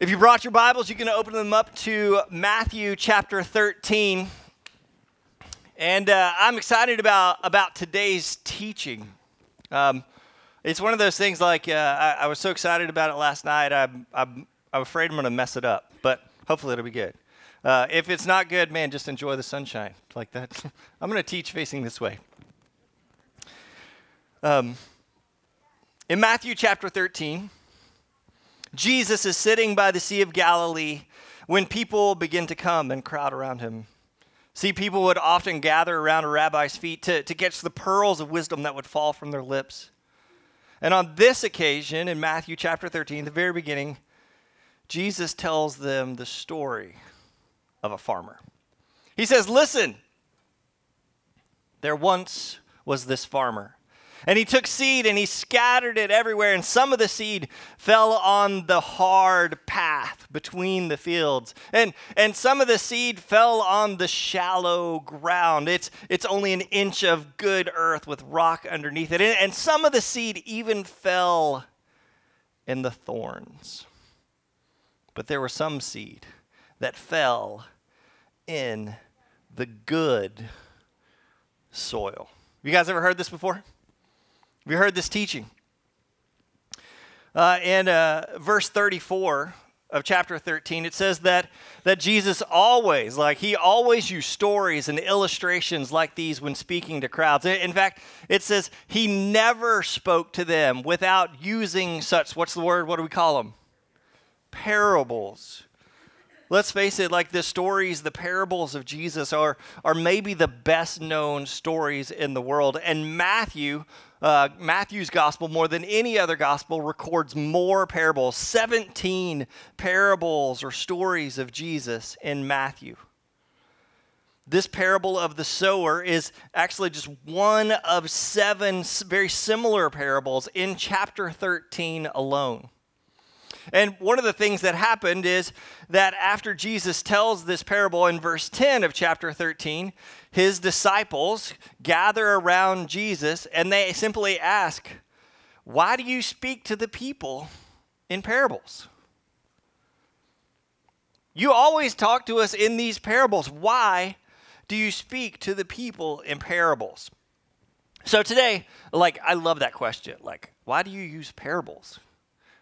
If you brought your Bibles, you can open them up to Matthew chapter 13. And uh, I'm excited about, about today's teaching. Um, it's one of those things like uh, I, I, was so excited about it last night, I'm, I'm, I'm afraid I'm going to mess it up, but hopefully it'll be good. Uh, if it's not good, man, just enjoy the sunshine like that. I'm going to teach facing this way. Um, in Matthew chapter 13, Jesus is sitting by the Sea of Galilee when people begin to come and crowd around him. See, people would often gather around a rabbi's feet to, to catch the pearls of wisdom that would fall from their lips. And on this occasion, in Matthew chapter 13, the very beginning, Jesus tells them the story of a farmer. He says, Listen, there once was this farmer and he took seed and he scattered it everywhere, and some of the seed fell on the hard path between the fields. And, and some of the seed fell on the shallow ground. It's, it's only an inch of good earth with rock underneath it. And, and some of the seed even fell in the thorns. But there was some seed that fell in the good soil. You guys ever heard this before? You heard this teaching? Uh, in uh, verse 34 of chapter 13, it says that, that Jesus always, like, he always used stories and illustrations like these when speaking to crowds. In fact, it says he never spoke to them without using such, what's the word? What do we call them? Parables let's face it, like the stories, the parables of Jesus are, are maybe the best known stories in the world. And Matthew, uh, Matthew's gospel, more than any other gospel, records more parables 17 parables or stories of Jesus in Matthew. This parable of the sower is actually just one of seven very similar parables in chapter 13 alone. And one of the things that happened is that after Jesus tells this parable in verse 10 of chapter 13, his disciples gather around Jesus and they simply ask, Why do you speak to the people in parables? You always talk to us in these parables. Why do you speak to the people in parables? So today, like, I love that question. Like, why do you use parables?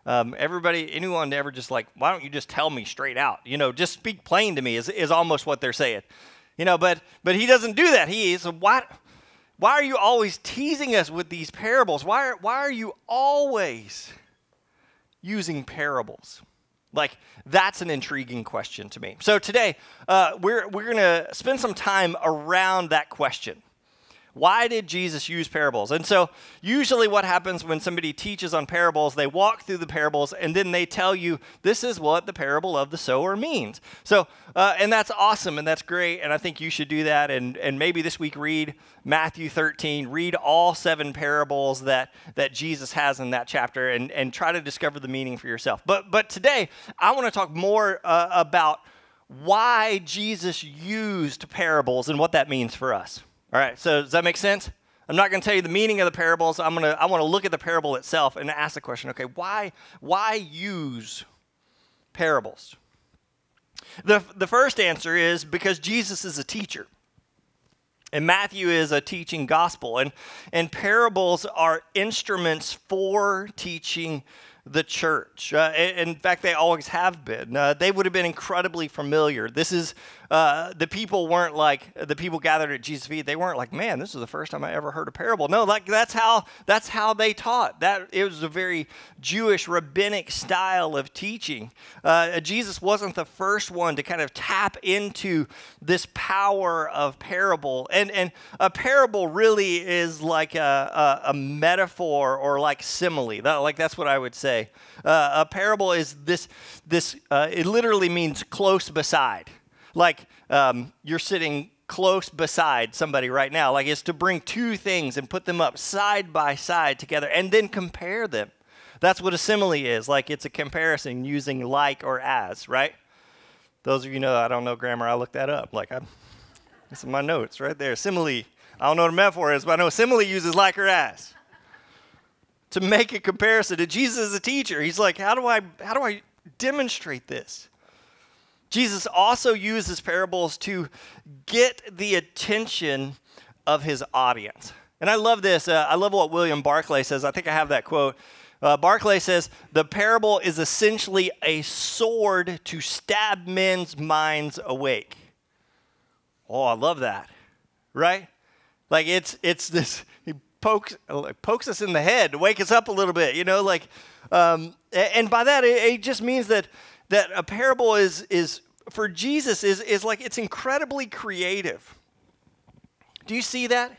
Um, everybody, anyone ever just like, why don't you just tell me straight out? You know, just speak plain to me is, is almost what they're saying. You know, but but he doesn't do that. He is why why are you always teasing us with these parables? Why are, why are you always using parables? Like that's an intriguing question to me. So today uh, we're we're gonna spend some time around that question. Why did Jesus use parables? And so, usually, what happens when somebody teaches on parables, they walk through the parables and then they tell you, this is what the parable of the sower means. So, uh, and that's awesome and that's great. And I think you should do that. And, and maybe this week, read Matthew 13, read all seven parables that, that Jesus has in that chapter and, and try to discover the meaning for yourself. But, but today, I want to talk more uh, about why Jesus used parables and what that means for us. All right, so does that make sense? I'm not going to tell you the meaning of the parables. I'm going to I want to look at the parable itself and ask the question, okay, why why use parables? The the first answer is because Jesus is a teacher. And Matthew is a teaching gospel and and parables are instruments for teaching the church. Uh, in fact, they always have been. Uh, they would have been incredibly familiar. This is, uh, the people weren't like, the people gathered at Jesus' feet, they weren't like, man, this is the first time I ever heard a parable. No, like that's how, that's how they taught. That, it was a very Jewish rabbinic style of teaching. Uh, Jesus wasn't the first one to kind of tap into this power of parable. And, and a parable really is like a, a, a metaphor or like simile. That, like that's what I would say. Uh, a parable is this, this uh, it literally means close beside. Like um, you're sitting close beside somebody right now. Like it's to bring two things and put them up side by side together and then compare them. That's what a simile is. Like it's a comparison using like or as, right? Those of you know I don't know grammar, I looked that up. Like I'm, this is my notes right there. Simile. I don't know what a metaphor is, but I know simile uses like or as to make a comparison. to Jesus as a teacher, he's like, how do I how do I demonstrate this. Jesus also uses parables to get the attention of his audience. And I love this. Uh, I love what William Barclay says. I think I have that quote. Uh, Barclay says the parable is essentially a sword to stab men's minds awake. Oh, I love that. Right? Like it's it's this he pokes pokes us in the head to wake us up a little bit, you know, like um, and by that it, it just means that that a parable is is for Jesus is is like it's incredibly creative. Do you see that?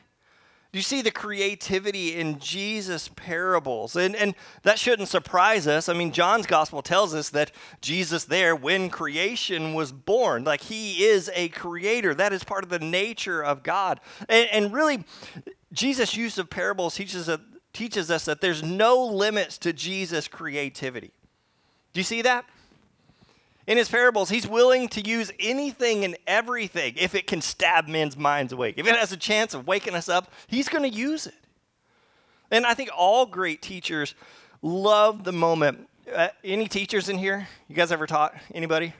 Do you see the creativity in Jesus' parables? And, and that shouldn't surprise us. I mean, John's gospel tells us that Jesus, there, when creation was born, like he is a creator. That is part of the nature of God. And, and really, Jesus' use of parables teaches, teaches us that there's no limits to Jesus' creativity. Do you see that? In his parables, he's willing to use anything and everything if it can stab men's minds awake. If it has a chance of waking us up, he's going to use it. And I think all great teachers love the moment. Uh, any teachers in here? You guys ever taught anybody?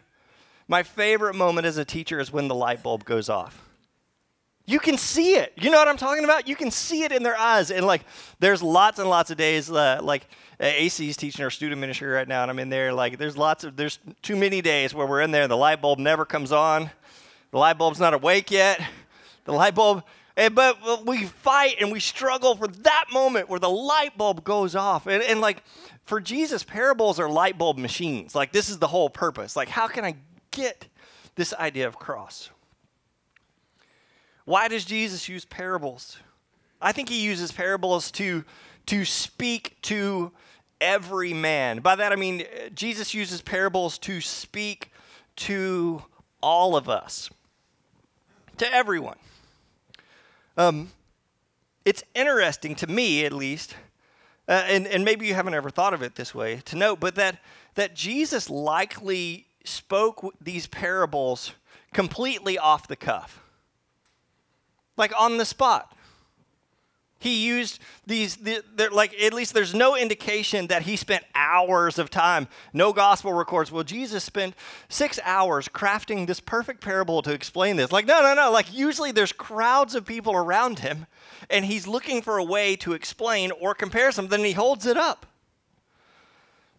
My favorite moment as a teacher is when the light bulb goes off. You can see it. You know what I'm talking about? You can see it in their eyes. And like, there's lots and lots of days, uh, like, AC is teaching our student ministry right now, and I'm in there. Like, there's lots of, there's too many days where we're in there, and the light bulb never comes on. The light bulb's not awake yet. The light bulb, and, but we fight and we struggle for that moment where the light bulb goes off. And, and like, for Jesus, parables are light bulb machines. Like, this is the whole purpose. Like, how can I get this idea of cross? Why does Jesus use parables? I think he uses parables to, to speak to every man. By that I mean Jesus uses parables to speak to all of us, to everyone. Um, it's interesting to me, at least, uh, and, and maybe you haven't ever thought of it this way, to note, but that, that Jesus likely spoke these parables completely off the cuff, like on the spot. He used these, the, like, at least there's no indication that he spent hours of time. No gospel records, well, Jesus spent six hours crafting this perfect parable to explain this. Like, no, no, no. Like, usually there's crowds of people around him, and he's looking for a way to explain or compare something, then he holds it up.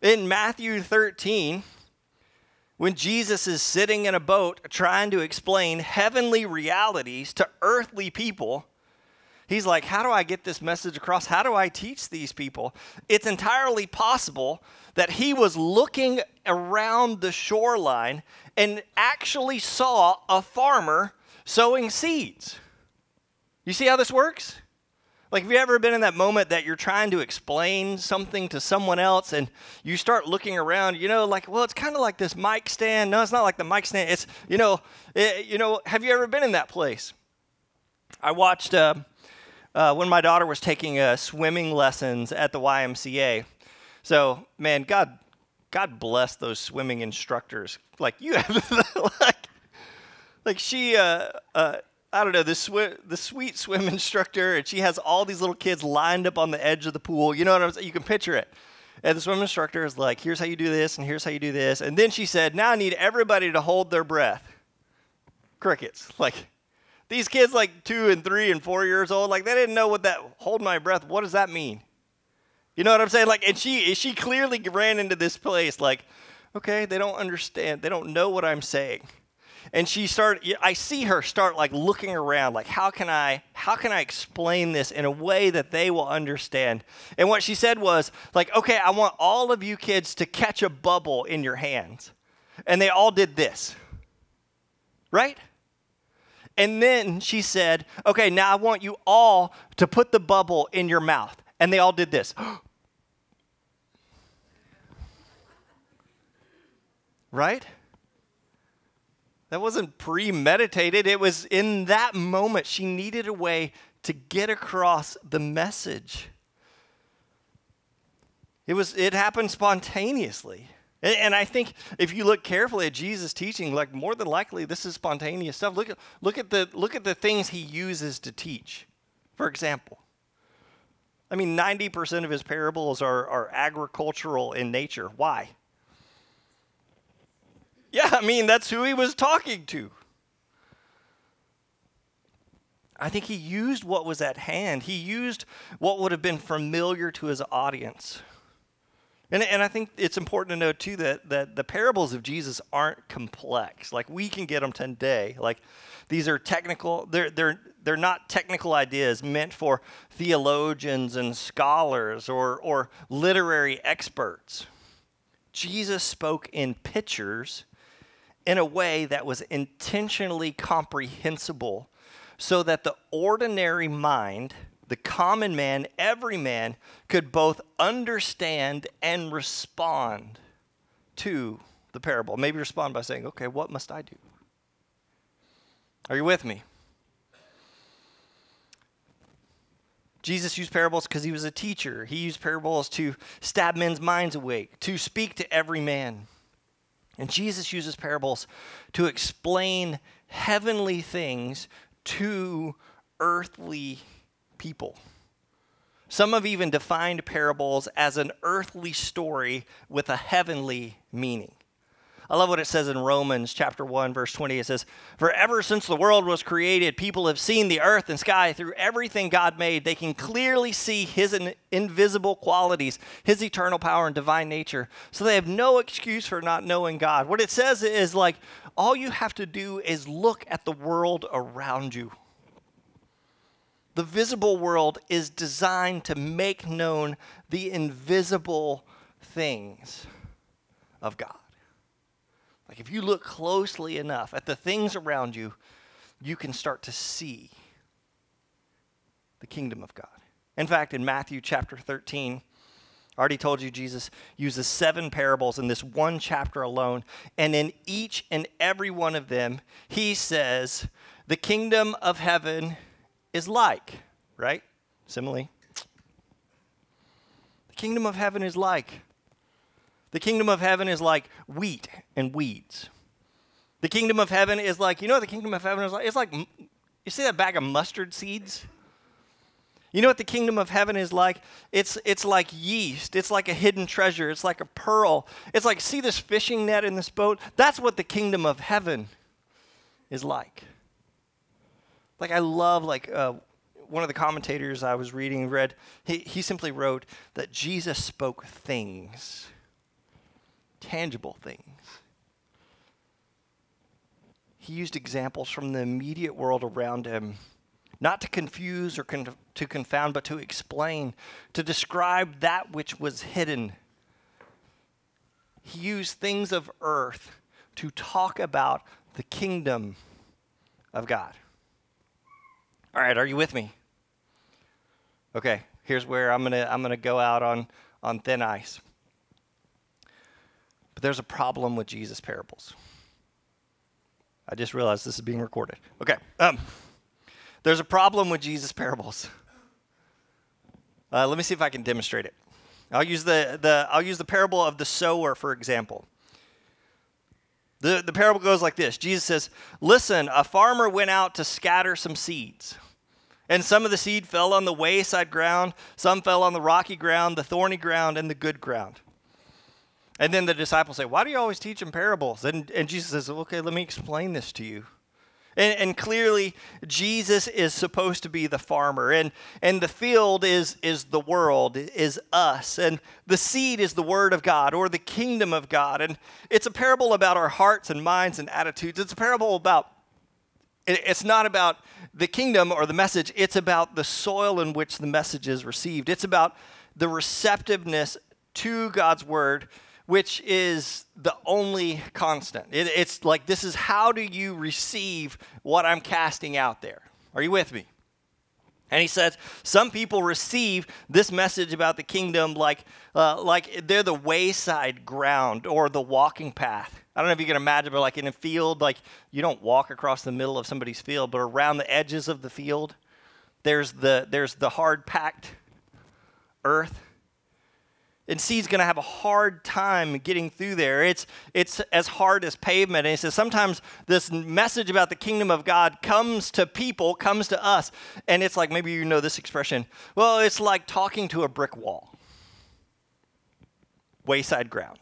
In Matthew 13, when Jesus is sitting in a boat trying to explain heavenly realities to earthly people, He's like, How do I get this message across? How do I teach these people? It's entirely possible that he was looking around the shoreline and actually saw a farmer sowing seeds. You see how this works? Like, have you ever been in that moment that you're trying to explain something to someone else and you start looking around, you know, like, well, it's kind of like this mic stand. No, it's not like the mic stand. It's, you know, it, you know, have you ever been in that place? I watched uh, uh, when my daughter was taking uh, swimming lessons at the YMCA. So, man, God, God bless those swimming instructors. Like you have, like, like she, uh, uh, I don't know, the swi- the sweet swim instructor, and she has all these little kids lined up on the edge of the pool. You know what I'm saying? You can picture it. And the swim instructor is like, "Here's how you do this, and here's how you do this." And then she said, "Now I need everybody to hold their breath." Crickets. Like, these kids, like two and three and four years old, like they didn't know what that hold my breath. What does that mean? You know what I'm saying? Like, and she she clearly ran into this place like, okay, they don't understand. They don't know what I'm saying. And she started. I see her start like looking around, like how can I how can I explain this in a way that they will understand? And what she said was like, okay, I want all of you kids to catch a bubble in your hands, and they all did this, right? And then she said, Okay, now I want you all to put the bubble in your mouth. And they all did this. right? That wasn't premeditated. It was in that moment she needed a way to get across the message. It was it happened spontaneously. And, and I think if you look carefully at Jesus' teaching, like more than likely this is spontaneous stuff. Look at, look at, the, look at the things he uses to teach. For example, I mean, 90% of his parables are, are agricultural in nature. Why? I mean, that's who he was talking to. I think he used what was at hand. He used what would have been familiar to his audience. And, and I think it's important to note too that, that the parables of Jesus aren't complex. Like we can get them today. Like these are technical, they're, they're, they're not technical ideas meant for theologians and scholars or, or literary experts. Jesus spoke in pictures in a way that was intentionally comprehensible so that the ordinary mind – the common man, every man, could both understand and respond to the parable. Maybe respond by saying, okay, what must I do? Are you with me? Jesus used parables because he was a teacher. He used parables to stab men's minds awake, to speak to every man. And Jesus uses parables to explain heavenly things to earthly people. Some have even defined parables as an earthly story with a heavenly meaning. I love what it says in Romans chapter 1 verse 20. It says, "For ever since the world was created, people have seen the earth and sky through everything God made. They can clearly see his invisible qualities, his eternal power and divine nature. So they have no excuse for not knowing God." What it says is like all you have to do is look at the world around you the visible world is designed to make known the invisible things of God. Like if you look closely enough at the things around you, you can start to see the kingdom of God. In fact, in Matthew chapter 13, I already told you Jesus uses seven parables in this one chapter alone. And in each and every one of them, he says, The kingdom of heaven is like, right? Simile. The kingdom of heaven is like. The kingdom of heaven is like wheat and weeds. The kingdom of heaven is like, you know what the kingdom of heaven is like? It's like, you see that bag of mustard seeds? You know what the kingdom of heaven is like? It's, it's like yeast. It's like a hidden treasure. It's like a pearl. It's like, see this fishing net in this boat? That's what the kingdom of heaven is like. Like I love like uh, one of the commentators I was reading read he, he simply wrote that Jesus spoke things, tangible things. He used examples from the immediate world around him, not to confuse or con- to confound, but to explain, to describe that which was hidden. He used things of earth to talk about the kingdom of God. All right, are you with me? Okay, here's where I'm gonna I'm gonna go out on on thin ice. But there's a problem with Jesus' parables. I just realized this is being recorded. Okay, um, there's a problem with Jesus' parables. Uh, let me see if I can demonstrate it. I'll use the, the I'll use the parable of the sower for example. The, the parable goes like this Jesus says, Listen, a farmer went out to scatter some seeds. And some of the seed fell on the wayside ground, some fell on the rocky ground, the thorny ground, and the good ground. And then the disciples say, Why do you always teach in parables? And, and Jesus says, Okay, let me explain this to you. And, and, clearly, Jesus is supposed to be the farmer, and, and the field is, is the world, is us, and the seed is the word of God or the kingdom of God. And it's a parable about our hearts and minds and attitudes. It's a parable about, it's not about the kingdom or the message, it's about the soil in which the message is received. It's about the receptiveness to God's word which is the only constant. It, it's like this is how do you receive what I'm casting out there? Are you with me? And he says some people receive this message about the kingdom like uh, like they're the wayside ground or the walking path. I don't know if you can imagine, but like in a field, like you don't walk across the middle of somebody's field, but around the edges of the field, there's the there's the hard packed earth and seed's going to have a hard time getting through there. It's, it's as hard as pavement. And he says sometimes this message about the kingdom of God comes to people, comes to us, and it's like maybe you know this expression. Well, it's like talking to a brick wall, wayside ground.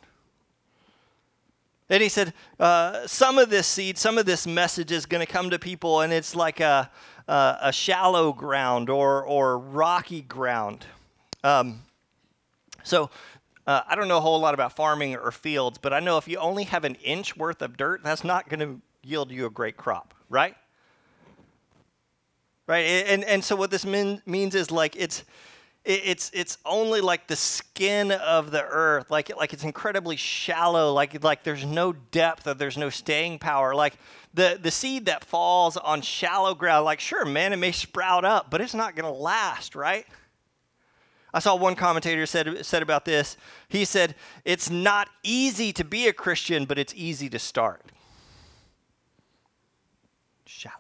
And he said, uh, some of this seed, some of this message is going to come to people, and it's like a, a, a shallow ground or, or rocky ground. Um, so uh, I don't know a whole lot about farming or fields, but I know if you only have an inch worth of dirt, that's not going to yield you a great crop, right? Right? And, and so what this mean, means is like it's it's it's only like the skin of the earth like like it's incredibly shallow like like there's no depth or there's no staying power like the the seed that falls on shallow ground like sure man it may sprout up but it's not going to last right I saw one commentator said said about this he said it's not easy to be a Christian but it's easy to start shallow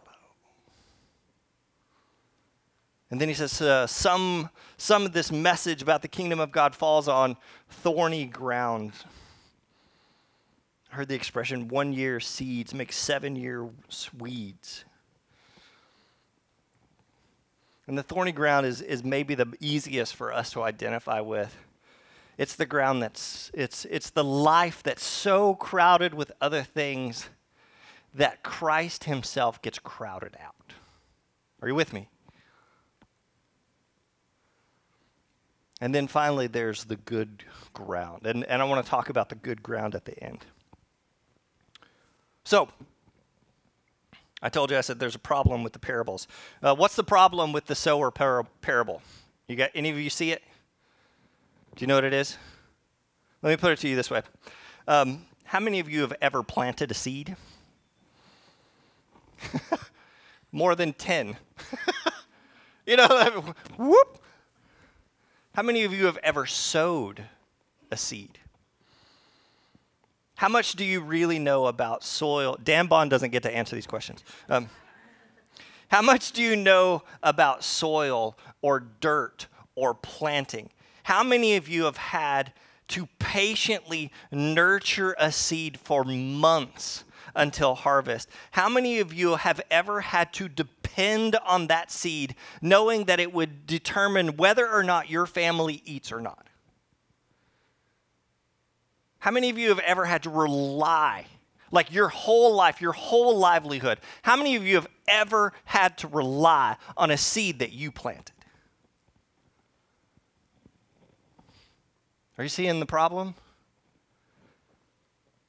and then he says, uh, some, some of this message about the kingdom of God falls on thorny ground. I heard the expression one year seeds make seven year weeds. And the thorny ground is, is maybe the easiest for us to identify with. It's the ground that's, it's, it's the life that's so crowded with other things that Christ himself gets crowded out. Are you with me? And then finally, there's the good ground. And, and I want to talk about the good ground at the end. So, I told you, I said there's a problem with the parables. Uh, what's the problem with the sower par- parable? You got any of you see it? Do you know what it is? Let me put it to you this way. Um, how many of you have ever planted a seed? More than 10. you know, whoop, how many of you have ever sowed a seed? How much do you really know about soil? Dan Bond doesn't get to answer these questions. Um, how much do you know about soil or dirt or planting? How many of you have had to patiently nurture a seed for months until harvest. How many of you have ever had to depend on that seed, knowing that it would determine whether or not your family eats or not? How many of you have ever had to rely, like your whole life, your whole livelihood? How many of you have ever had to rely on a seed that you planted? Are you seeing the problem?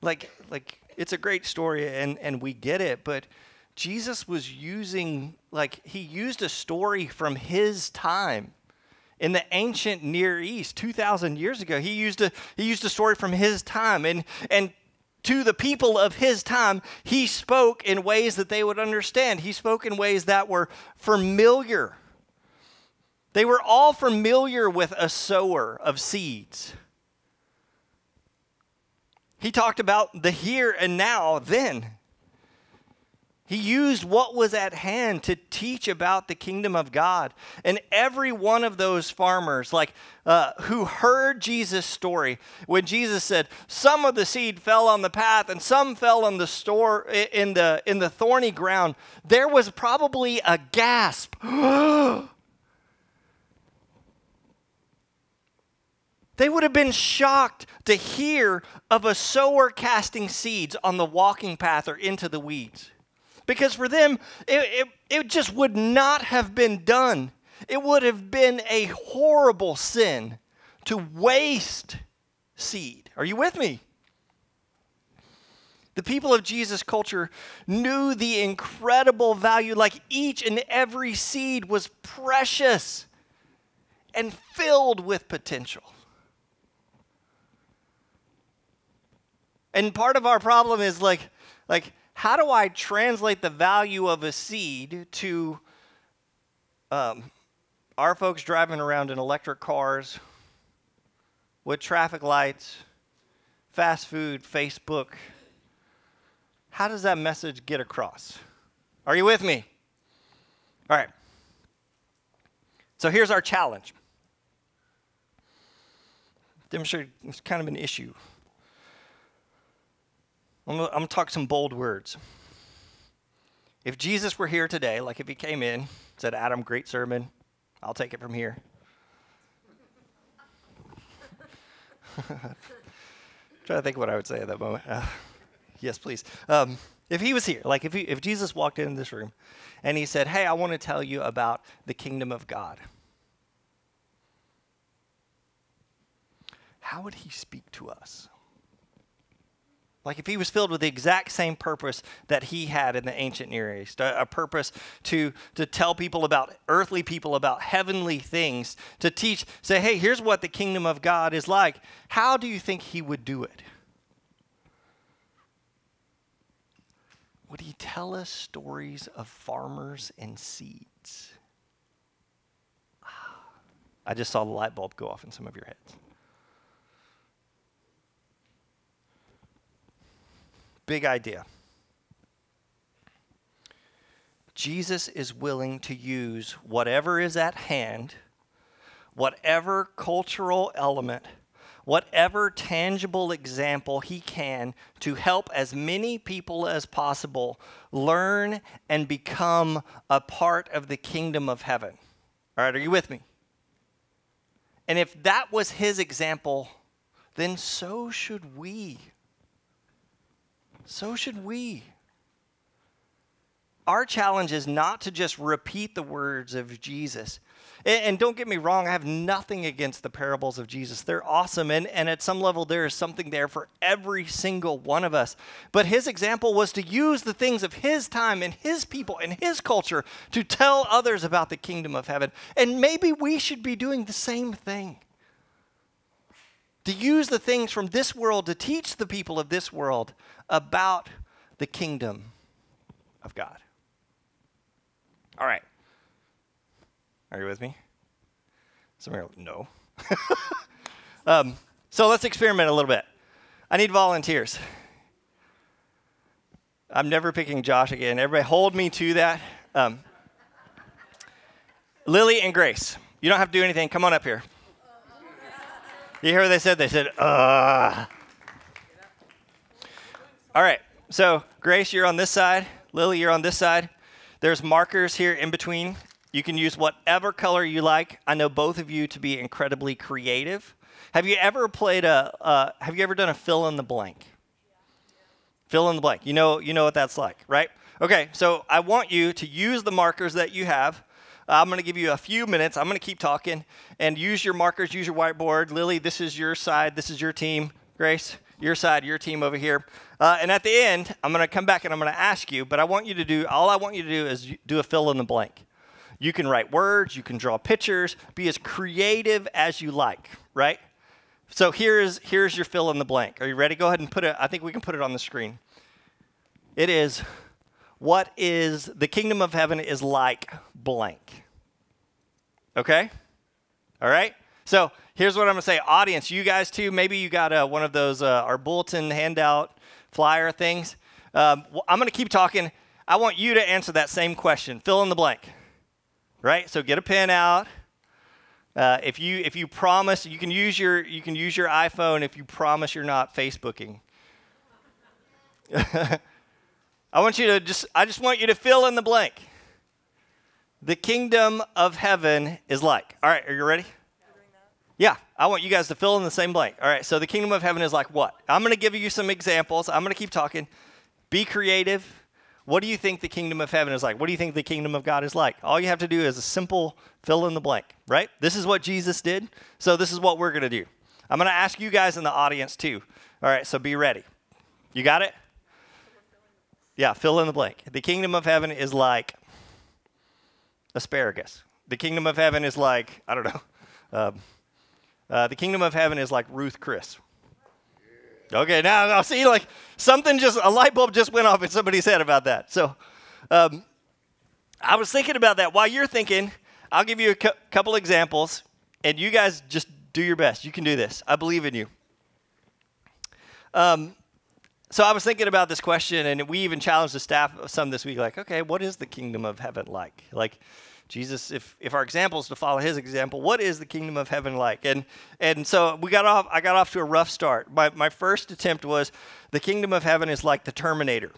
Like, like it's a great story and, and we get it, but Jesus was using, like, he used a story from his time in the ancient Near East, 2,000 years ago. He used a, he used a story from his time. And, and to the people of his time, he spoke in ways that they would understand. He spoke in ways that were familiar. They were all familiar with a sower of seeds. He talked about the here and now then. He used what was at hand to teach about the kingdom of God. And every one of those farmers, like uh, who heard Jesus' story, when Jesus said, "Some of the seed fell on the path, and some fell on the store in the in the thorny ground," there was probably a gasp. They would have been shocked to hear of a sower casting seeds on the walking path or into the weeds. Because for them, it, it, it just would not have been done. It would have been a horrible sin to waste seed. Are you with me? The people of Jesus' culture knew the incredible value, like each and every seed was precious and filled with potential. And part of our problem is like, like, how do I translate the value of a seed to um, our folks driving around in electric cars with traffic lights, fast food, Facebook? How does that message get across? Are you with me? All right. So here's our challenge. Demonstrate it's kind of an issue I'm going to talk some bold words. If Jesus were here today, like if he came in, said, Adam, great sermon, I'll take it from here. trying to think what I would say at that moment. Uh, yes, please. Um, if he was here, like if, he, if Jesus walked into this room and he said, Hey, I want to tell you about the kingdom of God, how would he speak to us? Like if he was filled with the exact same purpose that he had in the ancient Near East, a, a, purpose to, to tell people about earthly people about heavenly things, to teach, say, hey, here's what the kingdom of God is like. How do you think he would do it? Would he tell us stories of farmers and seeds? I just saw the light bulb go off in some of your heads. Big idea. Jesus is willing to use whatever is at hand, whatever cultural element, whatever tangible example he can to help as many people as possible learn and become a part of the kingdom of heaven. All right, are you with me? And if that was his example, then so should we. So should we. Our challenge is not to just repeat the words of Jesus. And, don't get me wrong, I have nothing against the parables of Jesus. They're awesome. And, and at some level, there is something there for every single one of us. But his example was to use the things of his time and his people and his culture to tell others about the kingdom of heaven. And maybe we should be doing the same thing to use the things from this world to teach the people of this world about the kingdom of God. All right. Are you with me? Some are no. um, so let's experiment a little bit. I need volunteers. I'm never picking Josh again. Everybody hold me to that. Um, Lily and Grace, you don't have to do anything. Come on up here. You hear what they said? They said, uh. All right. So, Grace, you're on this side. Lily, you're on this side. There's markers here in between. You can use whatever color you like. I know both of you to be incredibly creative. Have you ever played a? Uh, have you ever done a fill in the blank? Fill in the blank. You know, you know what that's like, right? Okay, so I want you to use the markers that you have. I'm going to give you a few minutes. I'm going to keep talking and use your markers, use your whiteboard. Lily, this is your side. This is your team. Grace, your side, your team over here. Uh, and at the end, I'm going to come back and I'm going to ask you, but I want you to do, all I want you to do is do a fill in the blank. You can write words, you can draw pictures, be as creative as you like, right? So here's, here's your fill in the blank. Are you ready? Go ahead and put it, I think we can put it on the screen. It is what is the kingdom of heaven is like blank. Okay? All right? So here's what I'm to say. Audience, you guys too, maybe you got uh, one of those, uh, our bulletin handout flyer things. Um, I'm to keep talking. I want you to answer that same question. Fill in the blank. Right? So get a pen out. Uh, if you if you promise, you can use your you can use your iPhone if you promise you're not Facebooking. I want you to just, I just want you to fill in the blank. The kingdom of heaven is like. All right, are you ready? Yeah, I want you guys to fill in the same blank. All right, so the kingdom of heaven is like what? I'm going to give you some examples. I'm going to keep talking. Be creative. What do you think the kingdom of heaven is like? What do you think the kingdom of God is like? All you have to do is a simple fill in the blank, right? This is what Jesus did. So this is what we're going to do. I'm going to ask you guys in the audience too. All right, so be ready. You got it? Yeah, fill in the blank. The kingdom of heaven is like asparagus. The kingdom of heaven is like, I don't know. Um, uh, the kingdom of heaven is like Ruth Chris. Okay, now, now see, like something just, a light bulb just went off in somebody's head about that. So um, I was thinking about that. While you're thinking, I'll give you a cu- couple examples, and you guys just do your best. You can do this. I believe in you. Um, so I was thinking about this question, and we even challenged the staff some this week. Like, okay, what is the kingdom of heaven like? Like, Jesus, if if our example is to follow His example, what is the kingdom of heaven like? And and so we got off. I got off to a rough start. My my first attempt was the kingdom of heaven is like the Terminator.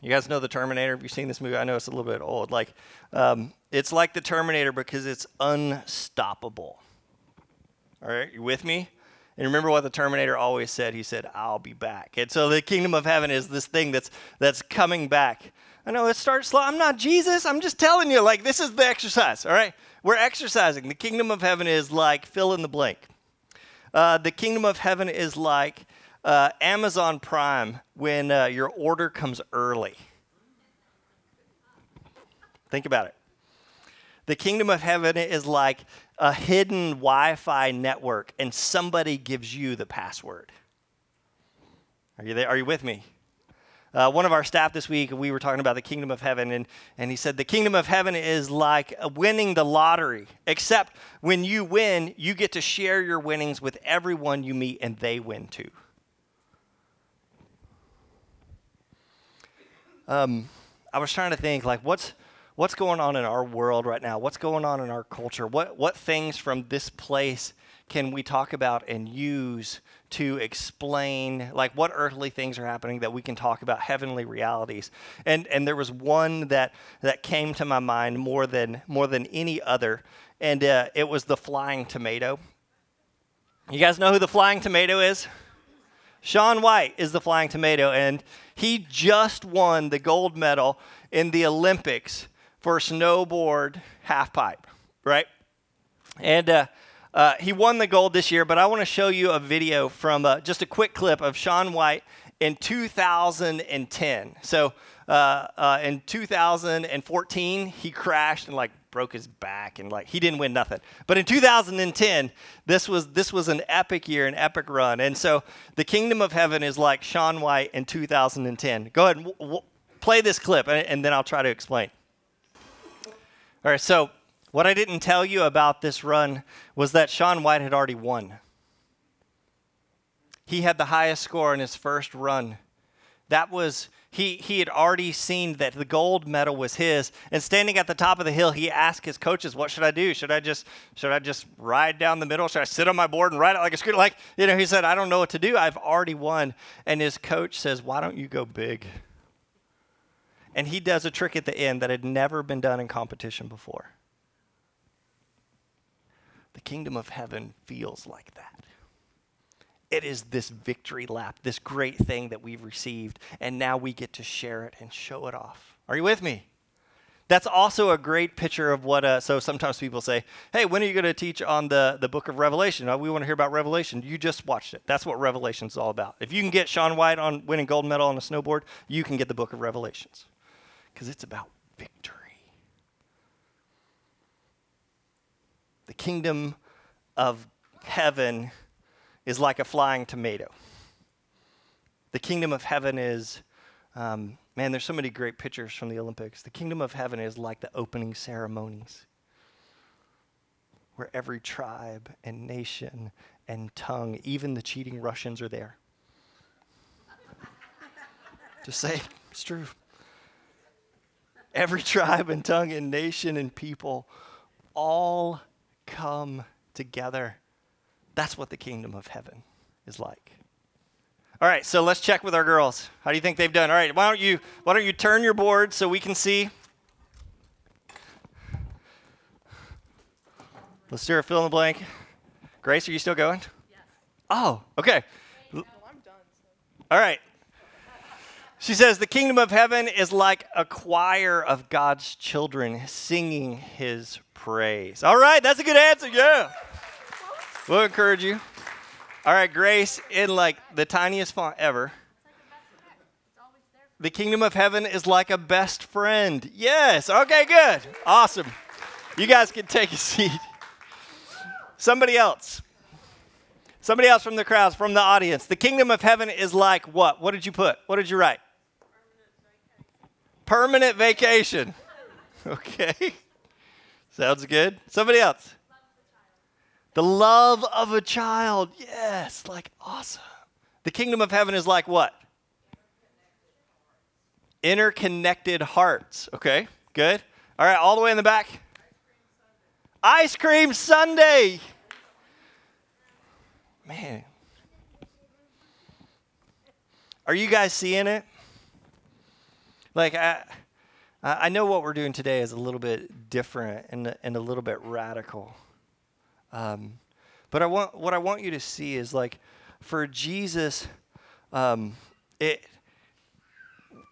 You guys know the Terminator? Have you seen this movie? I know it's a little bit old. Like, um, it's like the Terminator because it's unstoppable. All right, you with me? And remember what the Terminator always said? He said, I'll be back. And so the kingdom of heaven is this thing that's, that's coming back. I know it starts slow. I'm not Jesus. I'm just telling you, like, this is the exercise, all right? We're exercising. The kingdom of heaven is like fill in the blank. Uh, the kingdom of heaven is like uh, Amazon Prime when uh, your order comes early. Think about it. The kingdom of heaven is like a hidden Wi Fi network and somebody gives you the password. Are you there? Are you with me? Uh, one of our staff this week, we were talking about the kingdom of heaven, and, and he said, The kingdom of heaven is like winning the lottery, except when you win, you get to share your winnings with everyone you meet, and they win too. Um, I was trying to think, like, what's, what's going on in our world right now? What's going on in our culture? What, what things from this place can we talk about and use to explain like what earthly things are happening that we can talk about heavenly realities. And and there was one that that came to my mind more than more than any other and uh, it was the flying tomato. You guys know who the flying tomato is? Sean White is the flying tomato and he just won the gold medal in the olympics for snowboard half pipe, right? And uh, uh, he won the gold this year, but I want to show you a video from uh, just a quick clip of Sean White in 2010. So uh, uh, in 2014, he crashed and like broke his back and like he didn't win nothing. But in 2010, this was this was an epic year, an epic run. And so the kingdom of heaven is like Sean White in 2010. Go ahead and w- w- play this clip, and, and then I'll try to explain. All right, so what I didn't tell you about this run was that Sean White had already won. He had the highest score in his first run. That was, he, he had already seen that the gold medal was his. And standing at the top of the hill, he asked his coaches, What should I do? Should I just, should I just ride down the middle? Should I sit on my board and ride it like a scooter? Like, you know, he said, I don't know what to do. I've already won. And his coach says, Why don't you go big? and he does a trick at the end that had never been done in competition before. The kingdom of heaven feels like that. It is this victory lap, this great thing that we've received, and now we get to share it and show it off. Are you with me? That's also a great picture of what. Uh, so sometimes people say, "Hey, when are you going to teach on the the book of Revelation? Oh, we want to hear about Revelation." You just watched it. That's what Revelation is all about. If you can get Sean White on winning gold medal on a snowboard, you can get the book of Revelations because it's about victory. The kingdom of heaven is like a flying tomato. The kingdom of heaven is, um, man, there's so many great pictures from the Olympics. The kingdom of heaven is like the opening ceremonies, where every tribe and nation and tongue, even the cheating Russians, are there. Just say, it's true every tribe and tongue and nation and people all come together. That's what the kingdom of heaven is like. All right, so let's check with our girls. How do you think they've done? All right, why don't you why don't you turn your board so we can see? Let's do a fill in the blank. Grace, are you still going? Yes. Oh, okay. No, I'm done. So. All right. She says, The kingdom of heaven is like a choir of God's children singing his praise. All right, that's a good answer. Yeah. We'll encourage you. All right, Grace, in like the tiniest font ever. The kingdom of heaven is like a best friend. Yes. Okay, good. Awesome. You guys can take a seat. Somebody else. Somebody else from the crowds, from the audience. The kingdom of heaven is like what? What did you put? What did you write? Permanent vacation. Okay. Sounds good. Somebody else. The love of a child. Yes, like awesome. The kingdom of heaven is like what? Interconnected hearts. Okay, good. All right, all the way in the back. Ice cream sundae. Man. Are you guys seeing it? Like, I, I know what we're doing today is a little bit different and, and a little bit radical. Um, But I want what I want you to see is like for Jesus, um, it.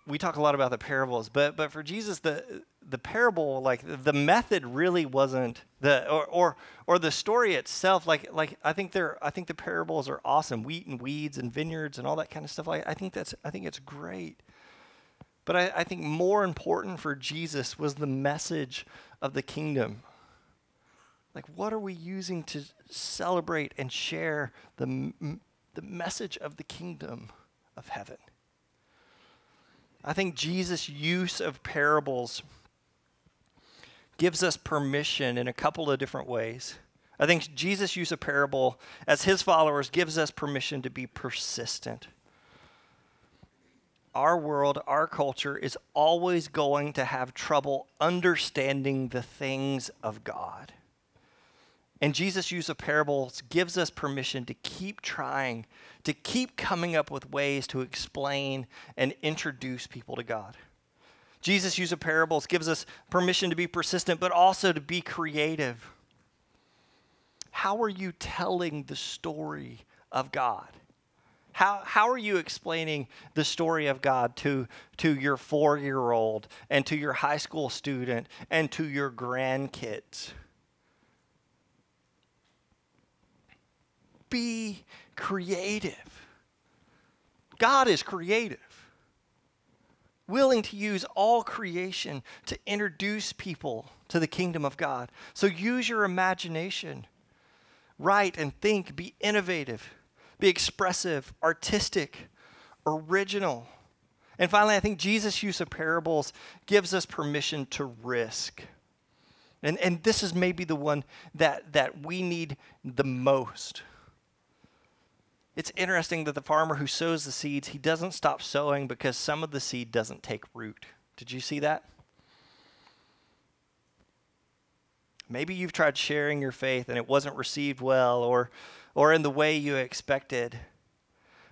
We talk a lot about the parables, but but for Jesus, the the parable, like the method, really wasn't the or or or the story itself. Like like I think they're I think the parables are awesome. Wheat and weeds and vineyards and all that kind of stuff. Like I think that's I think it's great. But I, I think more important for Jesus was the message of the kingdom. Like, what are we using to celebrate and share the, the message of the kingdom of heaven? I think Jesus' use of parables gives us permission in a couple of different ways. I think Jesus' use of parable as his followers gives us permission to be persistent our world, our culture is always going to have trouble understanding the things of God. And Jesus' use of parables gives us permission to keep trying, to keep coming up with ways to explain and introduce people to God. Jesus' use of parables gives us permission to be persistent, but also to be creative. How are you telling the story of God? How, how are you explaining the story of God to, to your four year old and to your high school student and to your grandkids? Be creative. God is creative, willing to use all creation to introduce people to the kingdom of God. So use your imagination, write and think, be innovative be expressive, artistic, original. And finally, I think Jesus' use of parables gives us permission to risk. And, and this is maybe the one that, that we need the most. It's interesting that the farmer who sows the seeds, he doesn't stop sowing because some of the seed doesn't take root. Did you see that? Maybe you've tried sharing your faith and it wasn't received well, or or in the way you expected.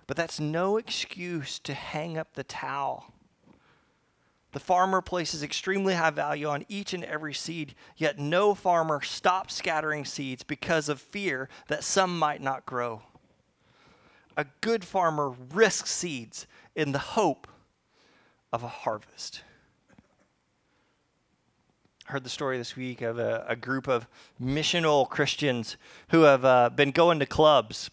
But that's no excuse to hang up the towel. The farmer places extremely high value on each and every seed, yet no farmer stops scattering seeds because of fear that some might not grow. A good farmer risks seeds in the hope of a harvest heard the story this week of a, a group of missional Christians who have uh, been going to clubs.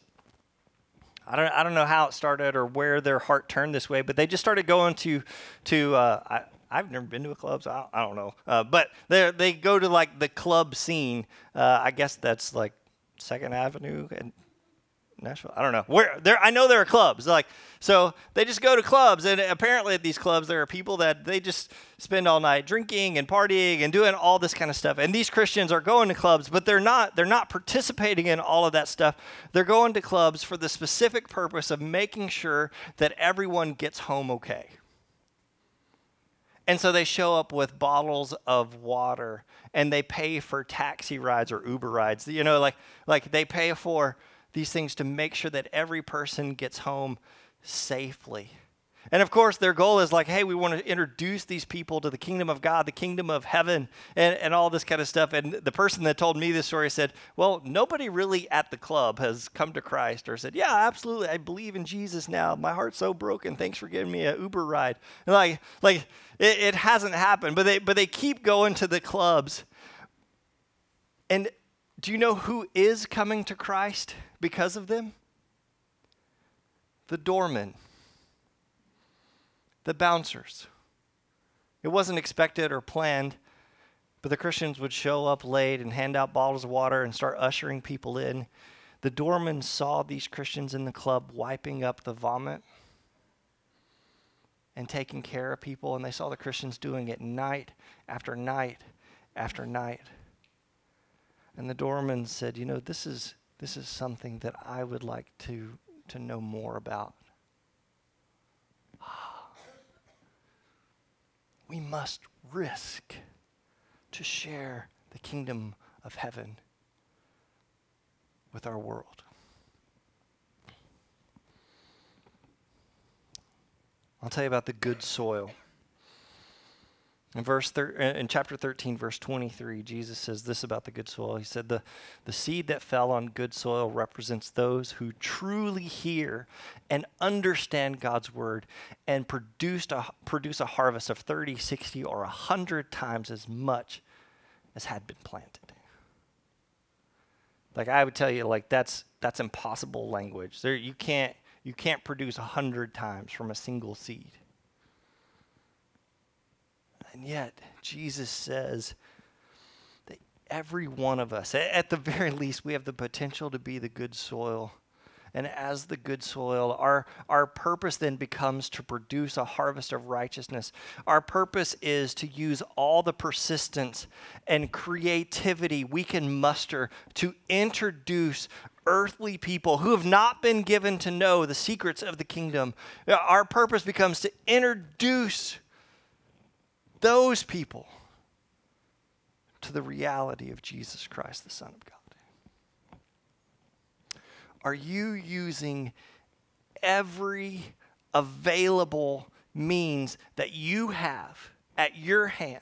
I don't, I don't know how it started or where their heart turned this way, but they just started going to, to uh, I, I've never been to a club, so I, I don't know. Uh, but they they go to like the club scene. Uh, I guess that's like Second Avenue and Nashville. I don't know where there. I know there are clubs. Like so, they just go to clubs, and apparently at these clubs there are people that they just spend all night drinking and partying and doing all this kind of stuff. And these Christians are going to clubs, but they're not. They're not participating in all of that stuff. They're going to clubs for the specific purpose of making sure that everyone gets home okay. And so they show up with bottles of water and they pay for taxi rides or Uber rides. You know, like like they pay for these things to make sure that every person gets home safely. And of course, their goal is like, hey, we want to introduce these people to the kingdom of God, the kingdom of heaven, and, and all this kind of stuff. And the person that told me this story said, well, nobody really at the club has come to Christ or said, yeah, absolutely, I believe in Jesus now. My heart's so broken. Thanks for giving me an Uber ride. And like, like it, it hasn't happened, but they, but they keep going to the clubs. And do you know who is coming to Christ? because of them? The doormen, the bouncers. It wasn't expected or planned, but the Christians would show up late and hand out bottles of water and start ushering people in. The doormen saw these Christians in the club wiping up the vomit and taking care of people, and they saw the Christians doing it night after night after night. And the doorman said, You know, this is this is something that I would like to, to know more about. We must risk to share the kingdom of heaven with our world. I'll tell you about the good soil. In verse thir- in chapter 13 verse 23 Jesus says this about the good soil. He said the the seed that fell on good soil represents those who truly hear and understand God's word and produced a, produce a harvest of 30, 60 or 100 times as much as had been planted. Like I would tell you like that's that's impossible language. There you can't you can't produce 100 times from a single seed. And yet, Jesus says that every one of us, at the very least, we have the potential to be the good soil. And as the good soil, our, our purpose then becomes to produce a harvest of righteousness. Our purpose is to use all the persistence and creativity we can muster to introduce earthly people who have not been given to know the secrets of the kingdom. Our purpose becomes to introduce those people to the reality of Jesus Christ, the Son of God? Are you using every available means that you have at your hand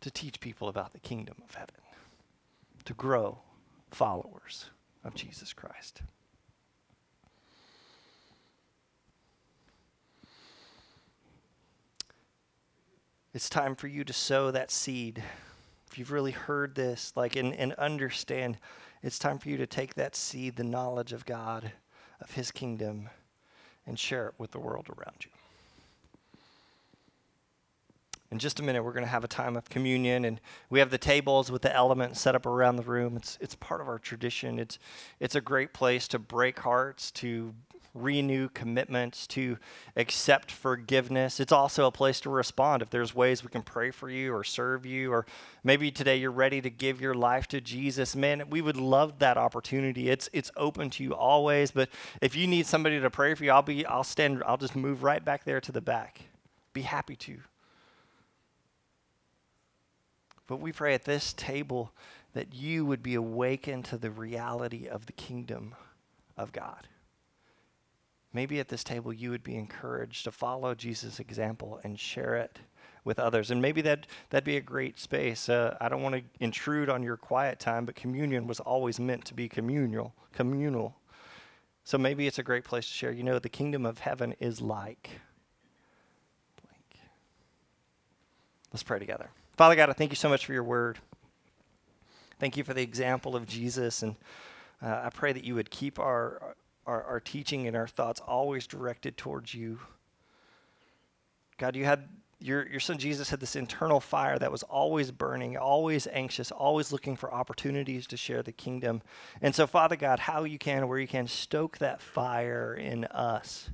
to teach people about the kingdom of heaven, to grow followers of Jesus Christ? It's time for you to sow that seed. If you've really heard this, like, and, and understand, it's time for you to take that seed, the knowledge of God, of His kingdom, and share it with the world around you. In just a minute, we're going to have a time of communion, and we have the tables with the elements set up around the room. It's, it's part of our tradition. It's, it's a great place to break hearts, to renew commitments, to accept forgiveness. It's also a place to respond if there's ways we can pray for you or serve you, or maybe today you're ready to give your life to Jesus. Man, we would love that opportunity. It's it's open to you always. But if you need somebody to pray for you, I'll be I'll stand. I'll just move right back there to the back. Be happy to. But we pray at this table that you would be awakened to the reality of the kingdom of God. Maybe at this table you would be encouraged to follow Jesus' example and share it with others. And maybe that, that'd be a great space. Uh, I don't want to intrude on your quiet time, but communion was always meant to be communal. communal. So maybe it's a great place to share. You know, the kingdom of heaven is like blank. Let's pray together. Father God, I thank you so much for your word. Thank you for the example of Jesus. And uh, I pray that you would keep our our, our teaching and our thoughts always directed towards you. God, you had your, your son Jesus had this internal fire that was always burning, always anxious, always looking for opportunities to share the kingdom. And so, Father God, how you can, where you can, stoke that fire in us.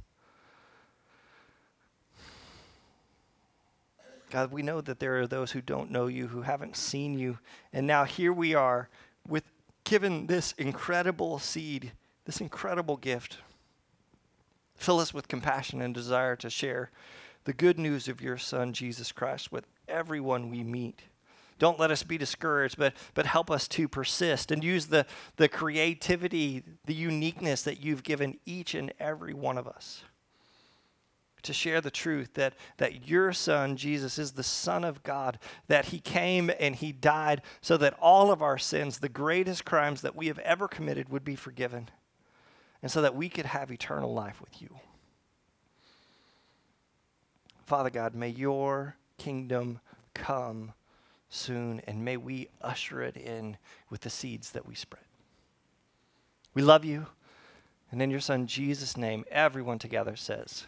God, we know that there are those who don't know you, who haven't seen you. And now here we are with given this incredible seed this incredible gift. Fill us with compassion and desire to share the good news of your Son, Jesus Christ, with everyone we meet. Don't let us be discouraged, but, but help us to persist and use the, the creativity, the uniqueness that you've given each and every one of us to share the truth that, that your son, Jesus, is the Son of God, that he came and he died so that all of our sins, the greatest crimes that we have ever committed, would be forgiven and so that we could have eternal life with you. Father God, may your kingdom come soon, and may we usher it in with the seeds that we spread. We love you. And in your Son, Jesus' name, everyone together says,